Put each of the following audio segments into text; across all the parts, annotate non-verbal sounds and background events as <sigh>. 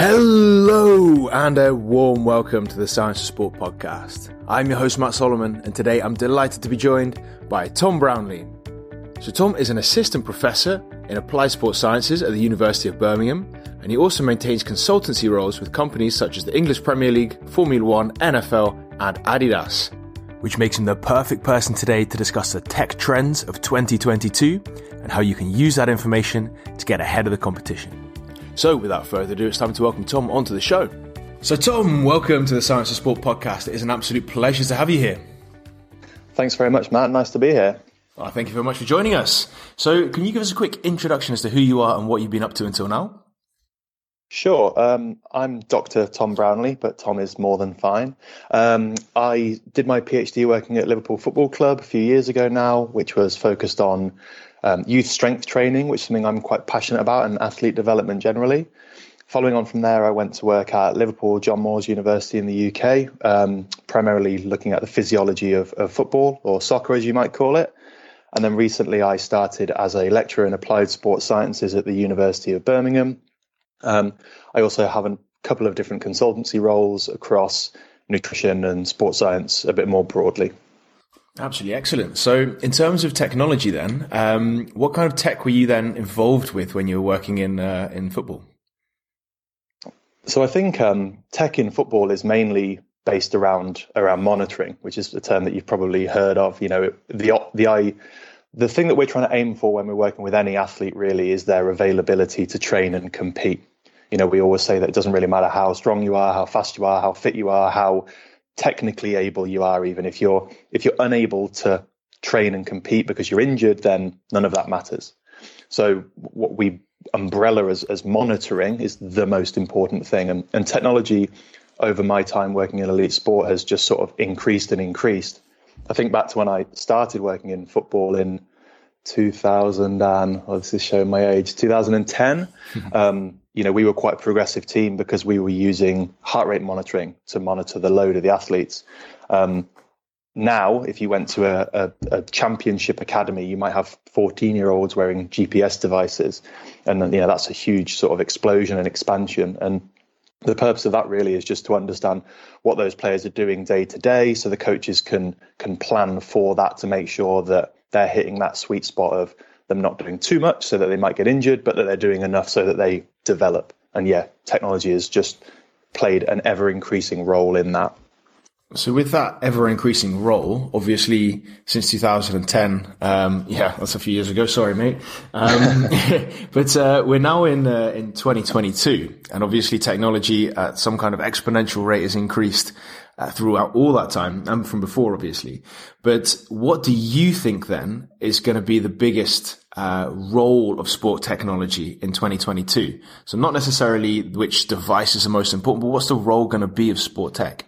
Hello and a warm welcome to the Science of Sport podcast. I'm your host Matt Solomon and today I'm delighted to be joined by Tom Brownlee. So Tom is an assistant professor in applied sports sciences at the University of Birmingham and he also maintains consultancy roles with companies such as the English Premier League, Formula 1, NFL and Adidas, which makes him the perfect person today to discuss the tech trends of 2022 and how you can use that information to get ahead of the competition. So, without further ado, it's time to welcome Tom onto the show. So, Tom, welcome to the Science of Sport podcast. It is an absolute pleasure to have you here. Thanks very much, Matt. Nice to be here. Oh, thank you very much for joining us. So, can you give us a quick introduction as to who you are and what you've been up to until now? Sure. Um, I'm Dr. Tom Brownlee, but Tom is more than fine. Um, I did my PhD working at Liverpool Football Club a few years ago now, which was focused on um, youth strength training, which is something I'm quite passionate about, and athlete development generally. Following on from there, I went to work at Liverpool John Moores University in the UK, um, primarily looking at the physiology of, of football or soccer, as you might call it. And then recently, I started as a lecturer in applied sports sciences at the University of Birmingham. Um, I also have a couple of different consultancy roles across nutrition and sports science a bit more broadly. Absolutely excellent. So, in terms of technology, then, um, what kind of tech were you then involved with when you were working in uh, in football? So, I think um, tech in football is mainly based around around monitoring, which is a term that you've probably heard of. You know, the the eye. The thing that we're trying to aim for when we're working with any athlete really is their availability to train and compete. You know, we always say that it doesn't really matter how strong you are, how fast you are, how fit you are, how technically able you are even if you're if you're unable to train and compete because you're injured then none of that matters. So what we umbrella as, as monitoring is the most important thing. And, and technology over my time working in elite sport has just sort of increased and increased. I think back to when i started working in football in 2000 and well, this is showing my age 2010 <laughs> um, you know, we were quite a progressive team because we were using heart rate monitoring to monitor the load of the athletes. Um, now, if you went to a, a, a, championship academy, you might have 14 year olds wearing GPS devices. And you know, that's a huge sort of explosion and expansion. And the purpose of that really is just to understand what those players are doing day to day so the coaches can can plan for that to make sure that they're hitting that sweet spot of them not doing too much so that they might get injured, but that they're doing enough so that they develop. And yeah, technology has just played an ever increasing role in that. So with that ever increasing role, obviously since 2010, um, yeah, that's a few years ago. Sorry, mate. Um, <laughs> but uh, we're now in uh, in 2022, and obviously technology at some kind of exponential rate has increased uh, throughout all that time and from before, obviously. But what do you think then is going to be the biggest uh, role of sport technology in 2022? So not necessarily which devices are most important, but what's the role going to be of sport tech?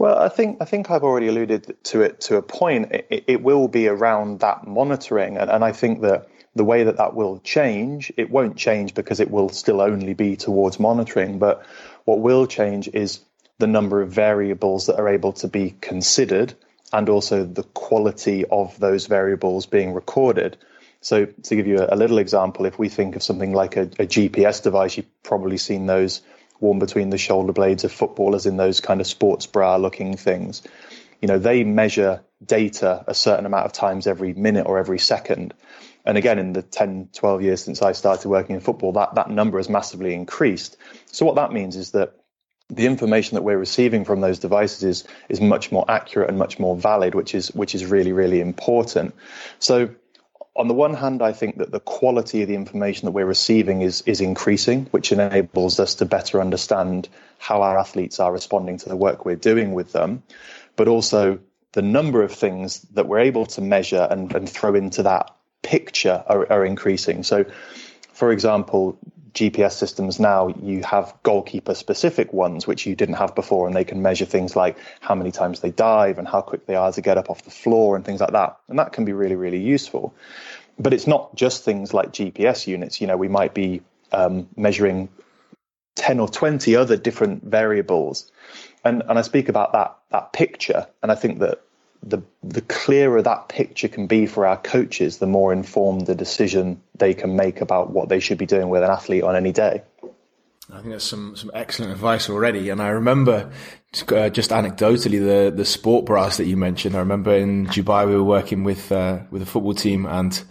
Well, I think I think I've already alluded to it to a point. It, it will be around that monitoring, and, and I think that the way that that will change, it won't change because it will still only be towards monitoring. But what will change is the number of variables that are able to be considered, and also the quality of those variables being recorded. So, to give you a, little example, if we think of something like a, a GPS device, you've probably seen those worn between the shoulder blades of footballers in those kind of sports bra looking things. You know, they measure data a certain amount of times every minute or every second. And again, in the 10, 12 years since I started working in football, that, that number has massively increased. So what that means is that the information that we're receiving from those devices is, is much more accurate and much more valid, which is which is really, really important. So on the one hand, I think that the quality of the information that we're receiving is is increasing, which enables us to better understand how our athletes are responding to the work we're doing with them, but also the number of things that we're able to measure and, and throw into that picture are, are increasing. So, for example, GPS systems now, you have goalkeeper specific ones, which you didn't have before, and they can measure things like how many times they dive and how quick they are to get up off the floor and things like that. And that can be really, really useful. But it's not just things like GPS units. You know, we might be um, measuring 10 or 20 other different variables. And, and I speak about that, that picture. And I think that the the clearer that picture can be for our coaches, the more informed the decision they can make about what they should be doing with an athlete on any day. I think that's some some excellent advice already. And I remember uh, just anecdotally the the sport bras that you mentioned. I remember in Dubai we were working with uh, with a football team and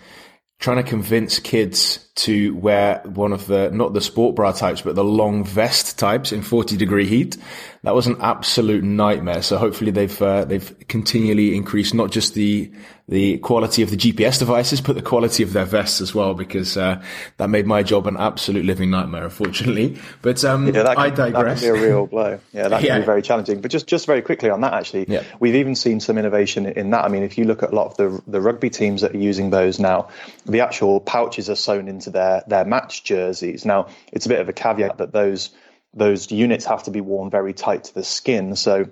trying to convince kids to wear one of the not the sport bra types but the long vest types in 40 degree heat. That was an absolute nightmare. So hopefully they've uh, they've continually increased not just the the quality of the GPS devices but the quality of their vests as well because uh, that made my job an absolute living nightmare unfortunately. But um, yeah, that can, I digress that can be a real blow. Yeah that <laughs> can yeah. be very challenging. But just just very quickly on that actually yeah. we've even seen some innovation in that. I mean if you look at a lot of the the rugby teams that are using those now the actual pouches are sewn into their their match jerseys. Now, it's a bit of a caveat that those those units have to be worn very tight to the skin. So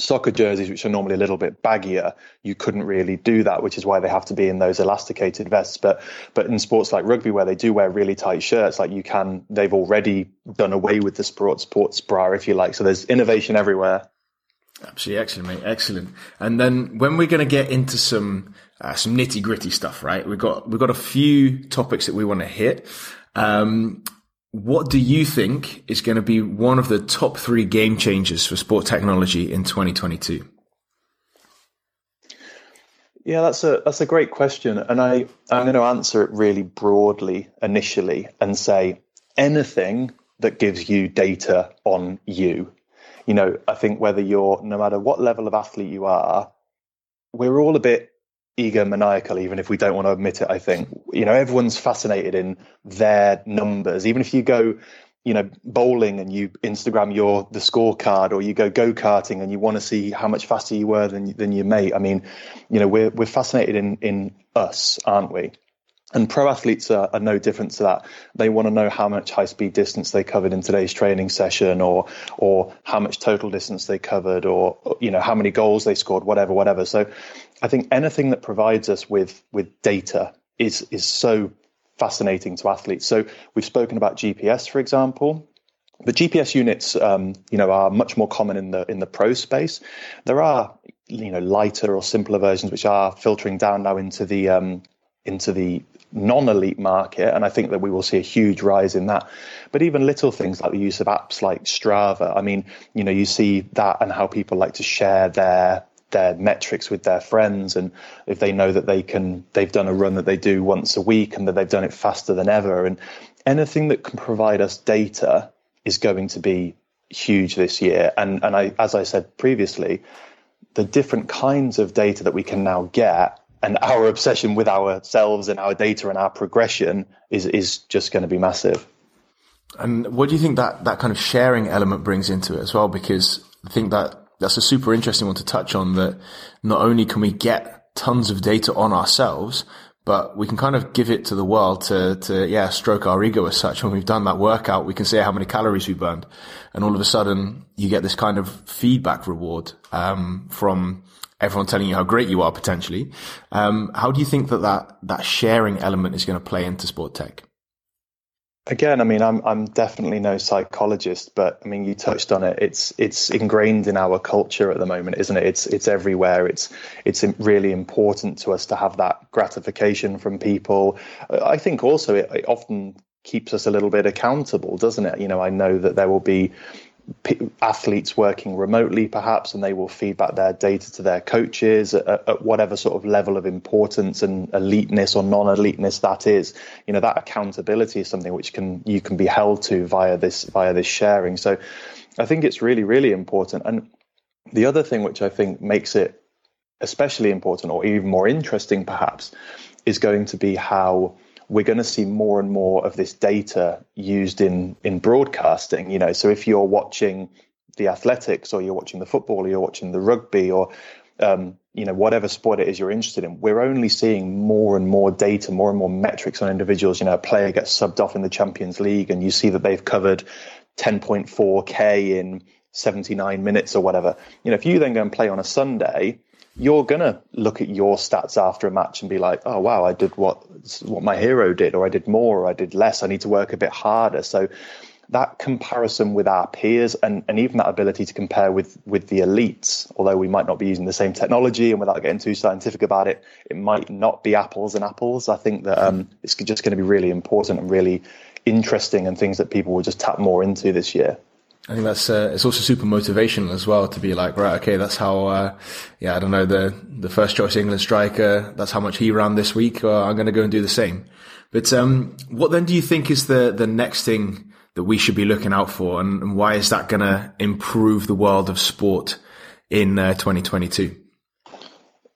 soccer jerseys, which are normally a little bit baggier, you couldn't really do that, which is why they have to be in those elasticated vests. But but in sports like rugby, where they do wear really tight shirts, like you can, they've already done away with the sports sports bra, if you like. So there's innovation everywhere. Absolutely excellent, mate. Excellent. And then when we're going to get into some uh, some nitty gritty stuff, right? We've got we've got a few topics that we want to hit. Um, what do you think is going to be one of the top three game changers for sport technology in 2022? Yeah, that's a that's a great question, and I I'm going to answer it really broadly initially and say anything that gives you data on you. You know, I think whether you're no matter what level of athlete you are, we're all a bit egomaniacal, even if we don't want to admit it. I think you know everyone's fascinated in their numbers. Even if you go, you know, bowling and you Instagram your the scorecard, or you go go karting and you want to see how much faster you were than than your mate. I mean, you know, we're we're fascinated in in us, aren't we? And pro athletes are, are, no different to that. They want to know how much high speed distance they covered in today's training session, or or how much total distance they covered, or you know how many goals they scored, whatever, whatever. So, I think anything that provides us with with data is is so fascinating to athletes. So we've spoken about GPS, for example. But GPS units, um, you know, are much more common in the in the pro space. There are, you know, lighter or simpler versions which are filtering down now into the um, into the non-elite market and i think that we will see a huge rise in that. But even little things like the use of apps like strava i mean you know you see that and how people like to share their their metrics with their friends and if they know that they can they've done a run that they do once a week and that they've done it faster than ever. And anything that can provide us data is going to be huge this year. And and I as I said previously the different kinds of data that we can now get and our obsession with ourselves and our data and our progression is is just going to be massive. And what do you think that that kind of sharing element brings into it as well? Because I think that that's a super interesting one to touch on. That not only can we get tons of data on ourselves, but we can kind of give it to the world to, to, yeah, stroke our ego as such. When we've done that workout, we can see how many calories we burned. And all of a sudden you get this kind of feedback reward, um, from everyone telling you how great you are potentially. Um, how do you think that that, that sharing element is going to play into sport tech? Again, I mean, I'm I'm definitely no psychologist, but I mean, you touched on it. It's it's ingrained in our culture at the moment, isn't it? It's it's everywhere. It's it's really important to us to have that gratification from people. I think also it, it often keeps us a little bit accountable, doesn't it? You know, I know that there will be athletes working remotely, perhaps, and they will feed back their data to their coaches at, at, whatever sort of level of importance and eliteness or non-eliteness that is. You know, that accountability is something which can you can be held to via this via this sharing. So, I think it's really really important. And the other thing which I think makes it especially important or even more interesting, perhaps, is going to be how we're going to see more and more of this data used in in broadcasting. You know, so if you're watching the athletics or you're watching the football or you're watching the rugby or um, you know whatever sport it is you're interested in, we're only seeing more and more data, more and more metrics on individuals. You know, a player gets subbed off in the Champions League, and you see that they've covered 10.4k in 79 minutes or whatever. You know, if you then go and play on a Sunday you're gonna look at your stats after a match and be like, oh wow, I did what what my hero did, or I did more, or I did less. I need to work a bit harder. So that comparison with our peers and, and even that ability to compare with with the elites, although we might not be using the same technology and without getting too scientific about it, it might not be apples and apples. I think that um, it's just going to be really important and really interesting and things that people will just tap more into this year. I think that's uh, it's also super motivational as well to be like right okay that's how uh, yeah I don't know the the first choice England striker that's how much he ran this week or I'm going to go and do the same but um, what then do you think is the the next thing that we should be looking out for, and, and why is that going to improve the world of sport in uh, 2022?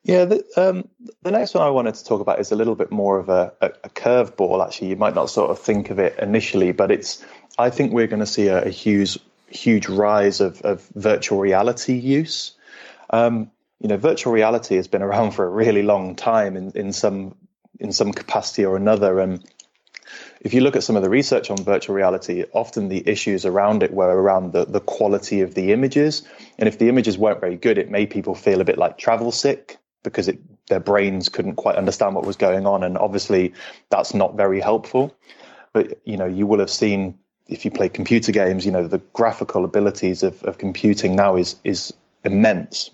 Yeah, the, um, the, next one I wanted to talk about is a little bit more of a, a, a curveball. Actually, you might not sort of think of it initially, but it's. I think we're going to see a, a huge, huge rise of, of virtual reality use. Um, you know, virtual reality has been around for a really long time in, in some in some capacity or another. And if you look at some of the research on virtual reality, often the issues around it were around the, the quality of the images. And if the images weren't very good, it made people feel a bit like travel sick because it, their brains couldn't quite understand what was going on. And obviously, that's not very helpful. But you know, you will have seen if you play computer games, you know, the graphical abilities of, of computing now is is immense.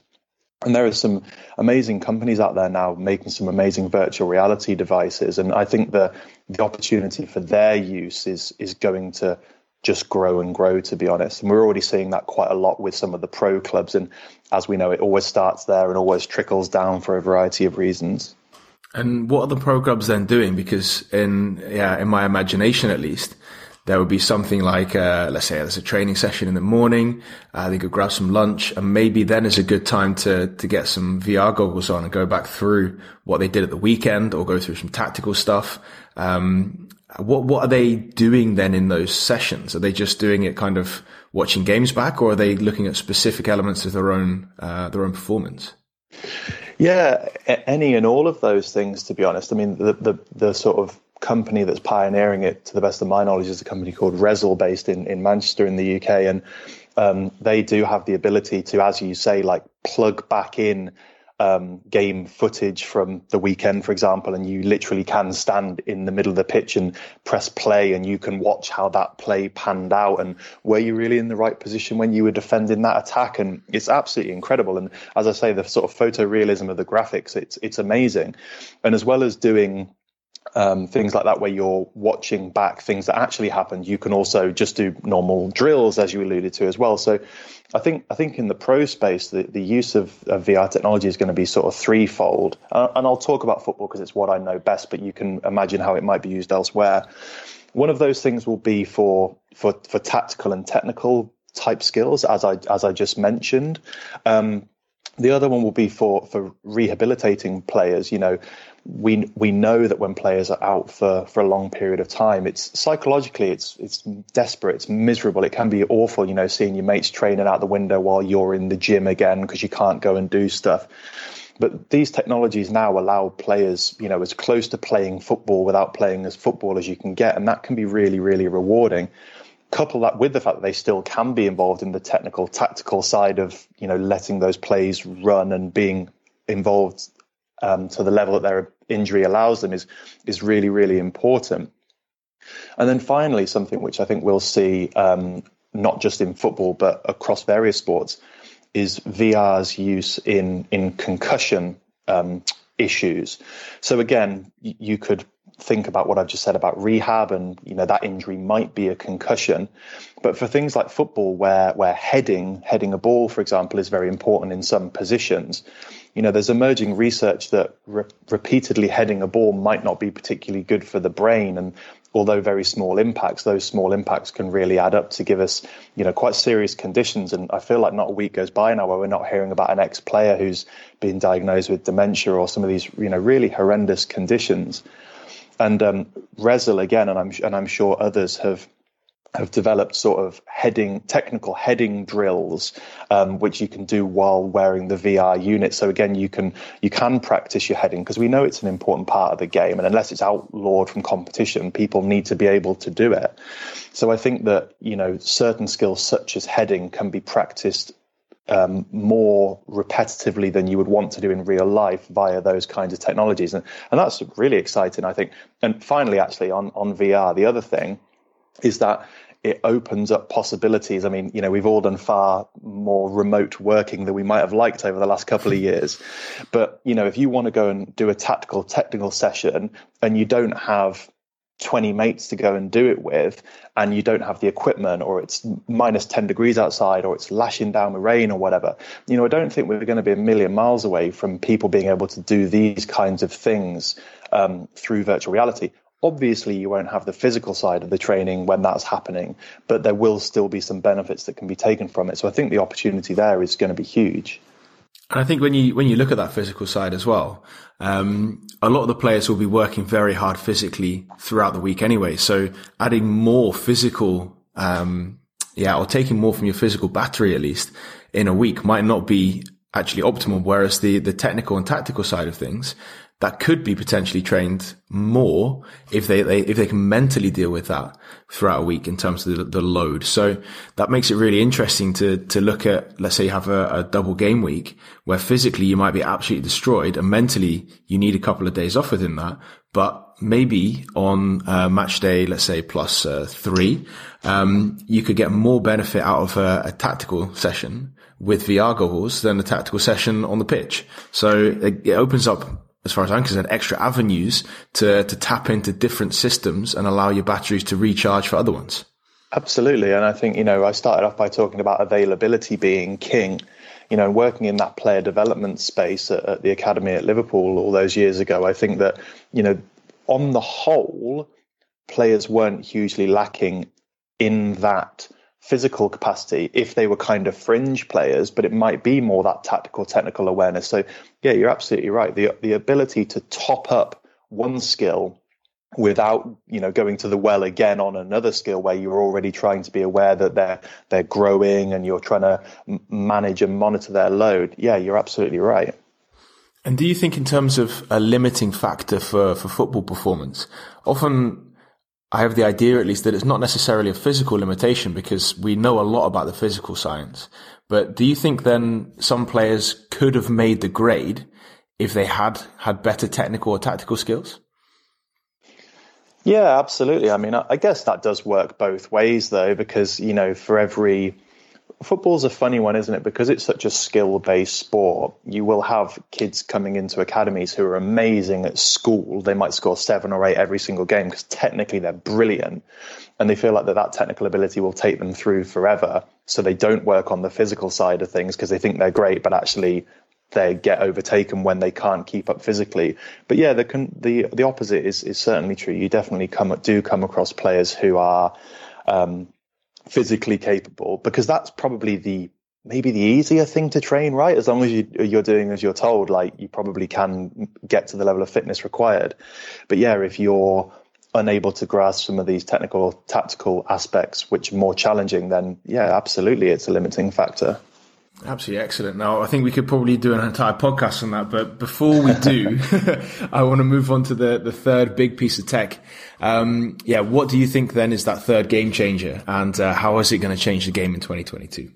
And there are some amazing companies out there now making some amazing virtual reality devices. And I think the the opportunity for their use is is going to just grow and grow, to be honest. And we're already seeing that quite a lot with some of the pro clubs. And as we know, it always starts there and always trickles down for a variety of reasons. And what are the pro clubs then doing? Because in yeah, in my imagination at least, there would be something like, uh, let's say there's a training session in the morning. Uh, they could grab some lunch and maybe then is a good time to, to get some VR goggles on and go back through what they did at the weekend or go through some tactical stuff. Um, what, what are they doing then in those sessions? Are they just doing it kind of watching games back or are they looking at specific elements of their own, uh, their own performance? Yeah, any and all of those things, to be honest. I mean, the, the, the sort of company that's pioneering it, to the best of my knowledge, is a company called Rezzil, based in, in Manchester in the UK. And um, they do have the ability to, as you say, like plug back in um, game footage from the weekend, for example, and you literally can stand in the middle of the pitch and press play, and you can watch how that play panned out, and were you really in the right position when you were defending that attack? And it's absolutely incredible. And as I say, the sort of photorealism of the graphics, it's it's amazing. And as well as doing um, things like that where you're watching back things that actually happened. You can also just do normal drills, as you alluded to as well. So, I think I think in the pro space, the, the use of, of VR technology is going to be sort of threefold. Uh, and I'll talk about football because it's what I know best, but you can imagine how it might be used elsewhere. One of those things will be for for for tactical and technical type skills, as I as I just mentioned. Um, the other one will be for for rehabilitating players. You know, we we know that when players are out for, for a long period of time, it's psychologically it's it's desperate, it's miserable. It can be awful, you know, seeing your mates training out the window while you're in the gym again because you can't go and do stuff. But these technologies now allow players, you know, as close to playing football without playing as football as you can get, and that can be really, really rewarding. Couple that with the fact that they still can be involved in the technical, tactical side of, you know, letting those plays run and being involved um, to the level that their injury allows them is is really really important. And then finally, something which I think we'll see um, not just in football but across various sports is VR's use in in concussion um, issues. So again, you could think about what I've just said about rehab and you know that injury might be a concussion but for things like football where where heading heading a ball for example is very important in some positions you know, there's emerging research that re- repeatedly heading a ball might not be particularly good for the brain. And although very small impacts, those small impacts can really add up to give us, you know, quite serious conditions. And I feel like not a week goes by now where we're not hearing about an ex-player who's been diagnosed with dementia or some of these, you know, really horrendous conditions. And um, Rezzil again, and I'm and I'm sure others have have developed sort of heading technical heading drills um, which you can do while wearing the VR unit. So again you can you can practice your heading because we know it's an important part of the game and unless it's outlawed from competition people need to be able to do it. So I think that you know certain skills such as heading can be practiced um, more repetitively than you would want to do in real life via those kinds of technologies. And, and that's really exciting I think. And finally actually on on VR the other thing is that it opens up possibilities. I mean, you know, we've all done far more remote working than we might have liked over the last couple of <laughs> years. But, you know, if you want to go and do a tactical, technical session and you don't have 20 mates to go and do it with and you don't have the equipment or it's minus 10 degrees outside or it's lashing down with rain or whatever you know i don't think we're going to be a million miles away from people being able to do these kinds of things um, through virtual reality obviously you won't have the physical side of the training when that's happening but there will still be some benefits that can be taken from it so i think the opportunity there is going to be huge and I think when you when you look at that physical side as well, um, a lot of the players will be working very hard physically throughout the week anyway. So adding more physical, um, yeah, or taking more from your physical battery at least in a week might not be actually optimal. Whereas the the technical and tactical side of things that could be potentially trained more if they, they, if they can mentally deal with that throughout a week in terms of the, the, load. So that makes it really interesting to to look at. Let's say you have a, a, double game week where physically you might be absolutely destroyed, and mentally you need a couple of days off within that. But maybe on uh, match day, let's say plus uh, three, um, you could get more benefit out of a, a tactical session with VR goggles than a tactical session on the pitch. So it, it opens up as far as I'm concerned, extra avenues to, to tap into different systems and allow your batteries to recharge for other ones. Absolutely. And I think, you know, I started off by talking about availability being king. You know, working in that player development space at, at the academy at Liverpool all those years ago, I think that, you know, on the whole, players weren't hugely lacking in that physical capacity if they were kind of fringe players, but it might be more that tactical, technical awareness. So, yeah, you're absolutely right. The the ability to top up one skill without you know going to the well again on another skill where you're already trying to be aware that they're they're growing and you're trying to manage and monitor their load yeah you're absolutely right and do you think in terms of a limiting factor for for football performance often I have the idea at least that it's not necessarily a physical limitation because we know a lot about the physical science. But do you think then some players could have made the grade if they had had better technical or tactical skills? Yeah, absolutely. I mean, I guess that does work both ways though, because, you know, for every football's a funny one, isn't it? Because it's such a skill based sport. You will have kids coming into academies who are amazing at school. They might score seven or eight every single game because technically they're brilliant. And they feel like that, that technical ability will take them through forever. So they don't work on the physical side of things because they think they're great, but actually they get overtaken when they can't keep up physically. But yeah, the the the opposite is is certainly true. You definitely come do come across players who are um, physically capable because that's probably the maybe the easier thing to train right? As long as you, you're doing as you're told like you probably can get to the level of fitness required. But yeah if you're unable to grasp some of these technical tactical aspects which are more challenging then yeah absolutely it's a limiting factor Absolutely excellent. Now, I think we could probably do an entire podcast on that, but before we do, <laughs> I want to move on to the, the third big piece of tech. Um, yeah, what do you think then is that third game changer, and uh, how is it going to change the game in 2022?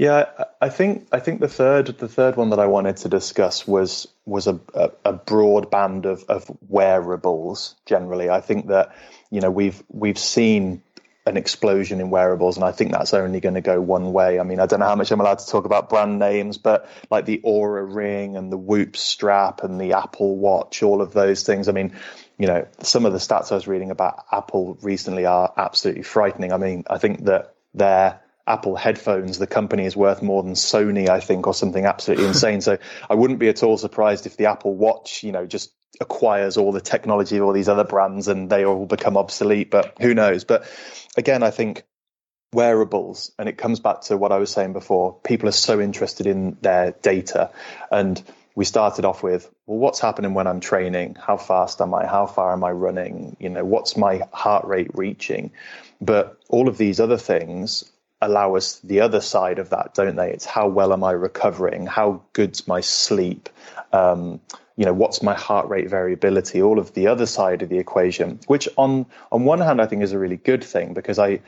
Yeah, I think I think the third the third one that I wanted to discuss was was a, a, a broad band of, of wearables. Generally, I think that you know we've we've seen an explosion in wearables, and I think that's only going to go one way. I mean, I don't know how much I'm allowed to talk about brand names, but like the Oura Ring and the Whoop strap and the Apple Watch, all of those things. I mean, you know, some of the stats I was reading about Apple recently are absolutely frightening. I mean, I think that their Apple headphones, the company is worth more than Sony, I think, or something absolutely <laughs> insane. So I wouldn't be at all surprised if the Apple Watch, you know, just acquires all the technology of all these other brands and they all become obsolete. But who knows? But again, I think wearables, and it comes back to what I was saying before, people are so interested in their data. And we started off with, well, what's happening when I'm training? How fast am I? How far am I running? You know, what's my heart rate reaching? But all of these other things allow us the other side of that, don't they? It's how well am I recovering? How good's my sleep? Um, you know, what's my heart rate variability? All of the other side of the equation, which on on one hand I think is a really good thing because I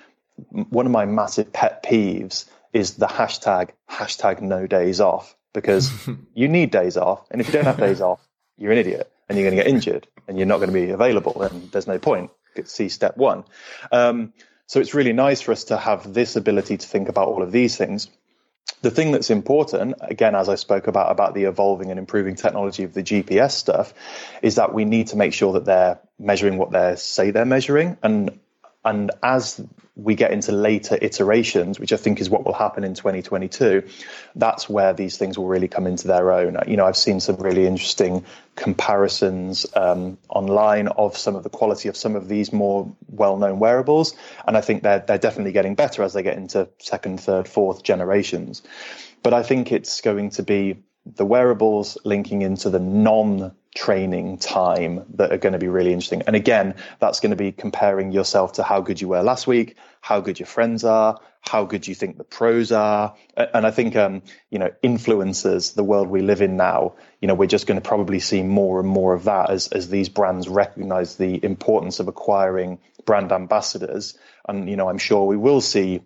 one of my massive pet peeves is the hashtag hashtag no days off because <laughs> you need days off, and if you don't have days off, you're an idiot and you're going to get injured and you're not going to be available, and there's no point. See step one. Um, So it's really nice for us to have this ability to think about all of these things. The thing that's important, again, as I spoke about, about the evolving and improving technology of the GPS stuff, is that we need to make sure that they're measuring what they say they're measuring. And and as we get into later iterations, which I think is what will happen in 2022, that's where these things will really come into their own. You know, I've seen some really interesting comparisons um, online of some of the quality of some of these more well-known wearables, and I think they're they're definitely getting better as they get into second, third, fourth generations. But I think it's going to be the wearables linking into the non training time that are going to be really interesting. And again, that's going to be comparing yourself to how good you were last week, how good your friends are, how good you think the pros are. And I think, um, you know, influencers, the world we live in now, you know, we're just going to probably see more and more of that as, as these brands recognize the importance of acquiring brand ambassadors. And, you know, I'm sure we will see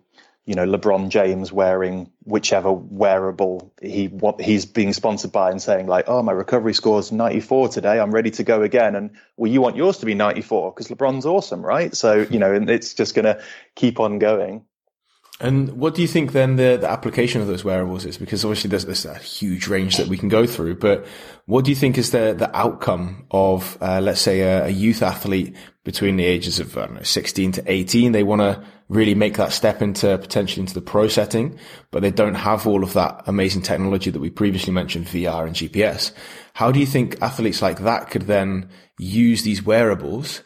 you know LeBron James wearing whichever wearable he what he's being sponsored by and saying like, oh, my recovery score is 94 today. I'm ready to go again. And well, you want yours to be 94 because LeBron's awesome, right? So you know, and it's just going to keep on going. And what do you think then the, the application of those wearables is? Because obviously there's, there's a huge range that we can go through, but what do you think is the, the outcome of, uh, let's say a, a, youth athlete between the ages of, know, 16 to 18? They want to really make that step into potentially into the pro setting, but they don't have all of that amazing technology that we previously mentioned, VR and GPS. How do you think athletes like that could then use these wearables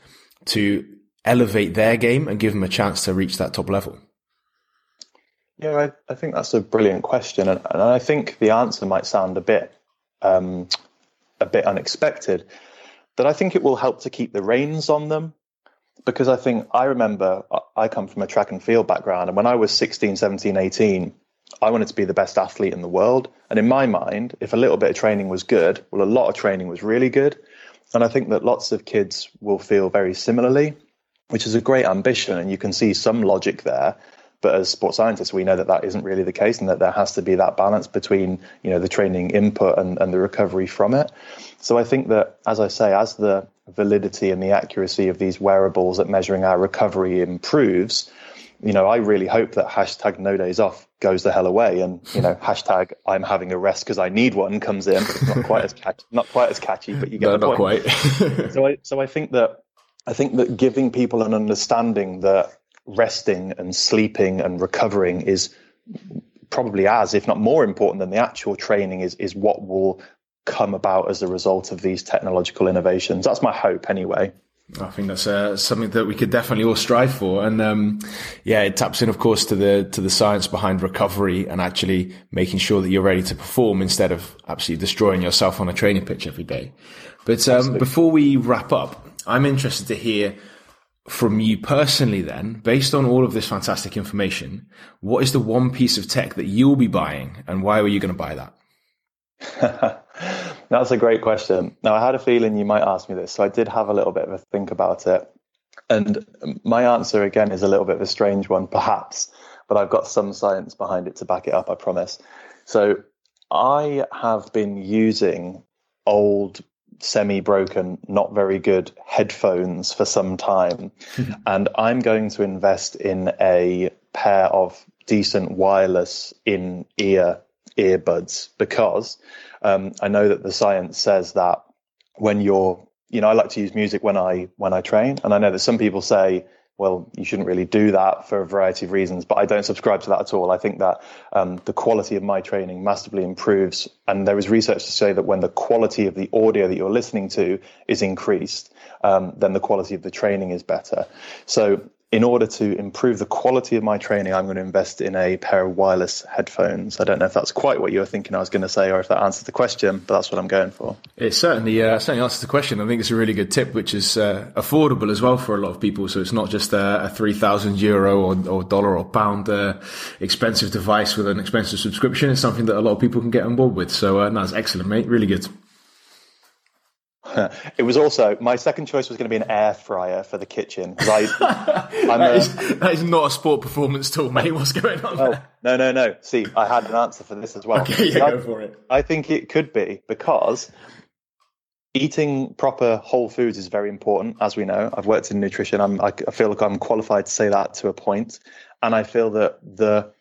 to elevate their game and give them a chance to reach that top level? Yeah, I, I think that's a brilliant question, and, and, I think the answer might sound a bit um, a bit unexpected. That I think it will help to keep the reins on them, because I think I remember I come from a track and field background, and when I was 16, 17, 18, I wanted to be the best athlete in the world. And in my mind, if a little bit of training was good, well, a lot of training was really good. And I think that lots of kids will feel very similarly, which is a great ambition, and you can see some logic there. But as sports scientists, we know that that isn't really the case, and that there has to be that balance between you know the training input and, and the recovery from it. So I think that, as I say, as the validity and the accuracy of these wearables at measuring our recovery improves, you know, I really hope that hashtag no days off goes the hell away, and you know, <laughs> hashtag I'm having a rest because I need one comes in. It's not quite as catchy, not quite as catchy, but you get no, the not point. quite. <laughs> so I so I think that I think that giving people an understanding that resting and sleeping and recovering is probably as, if not more important than the actual training, is is what will come about as a result of these technological innovations. That's my hope, anyway. I think that's uh, something that we could definitely all strive for, and um, yeah, it taps in, of course, to the to the science behind recovery and actually making sure that you're ready to perform instead of absolutely destroying yourself on a training pitch every day. But um, before we wrap up, I'm interested to hear from you personally then, based on all of this fantastic information, what is the one piece of tech that you'll be buying and why were you going to buy that? <laughs> That's a great question. Now, I had a feeling you might ask me this, so I did have a little bit of a think about it. And my answer, again, is a little bit of a strange one, perhaps, but I've got some science behind it to back it up, I promise. So I have been using old semi broken, not very good headphones for some time. <laughs> and I'm going to invest in a pair of decent wireless in ear earbuds because um, I know that the science says that when you're, you know, I like to use music when I when I train, and I know that some people say well, you shouldn't really do that for a variety of reasons. But I don't subscribe to that at all. I think that um, the quality of my training massively improves. And there is research to say that when the quality of the audio that you're listening to is increased, um, then the quality of the training is better. So in order to improve the quality of my training, I'm going to invest in a pair of wireless headphones. I don't know if that's quite what you were thinking I was going to say, or if that answers the question, but that's what I'm going for. It certainly uh, certainly answers the question. I think it's a really good tip, which is uh, affordable as well for a lot of people. So it's not just a, a three thousand euro or, or, dollar or pound uh, expensive device with an expensive subscription. It's something that a lot of people can get on board with. So uh, that's excellent, mate. Really good. <laughs> it was also my second choice was going to be an air fryer for the kitchen I, <laughs> that, is, that is not a sport performance tool, mate. What's going on? Oh, no, no, no. See, I had an answer for this as well. Okay, yeah, go for it. I think it could be because eating proper whole foods is very important, as we know. I've worked in nutrition. I'm, I feel like I'm qualified to say that to a point, and I feel that the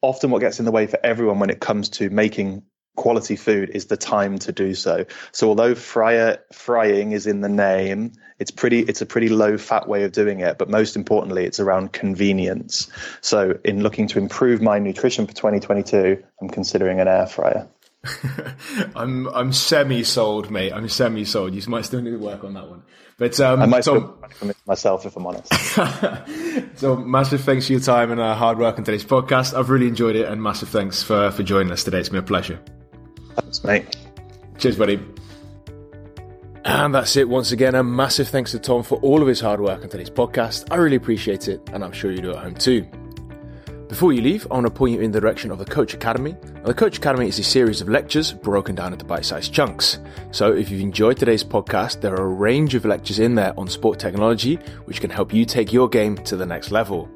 often what gets in the way for everyone when it comes to making quality food is the time to do so. So although fryer frying is in the name, it's pretty it's a pretty low fat way of doing it, but most importantly it's around convenience. So in looking to improve my nutrition for 2022, I'm considering an air fryer. <laughs> I'm I'm semi sold, mate. I'm semi sold. You might still need to work on that one. But um, I might Tom, myself if I'm honest. <laughs> so massive thanks for your time and uh, hard work on today's podcast. I've really enjoyed it, and massive thanks for for joining us today. It's been a pleasure. Thanks, mate. Cheers, buddy. And that's it. Once again, a massive thanks to Tom for all of his hard work on today's podcast. I really appreciate it, and I'm sure you do at home too. Before you leave, I want to point you in the direction of the Coach Academy. Now, the Coach Academy is a series of lectures broken down into bite sized chunks. So, if you've enjoyed today's podcast, there are a range of lectures in there on sport technology, which can help you take your game to the next level.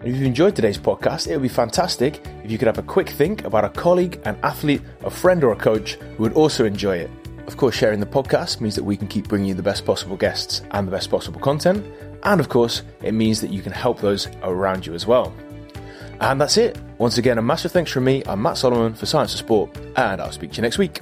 And if you've enjoyed today's podcast, it would be fantastic if you could have a quick think about a colleague, an athlete, a friend, or a coach who would also enjoy it. Of course, sharing the podcast means that we can keep bringing you the best possible guests and the best possible content. And of course, it means that you can help those around you as well. And that's it. Once again, a massive thanks from me. I'm Matt Solomon for Science of Sport, and I'll speak to you next week.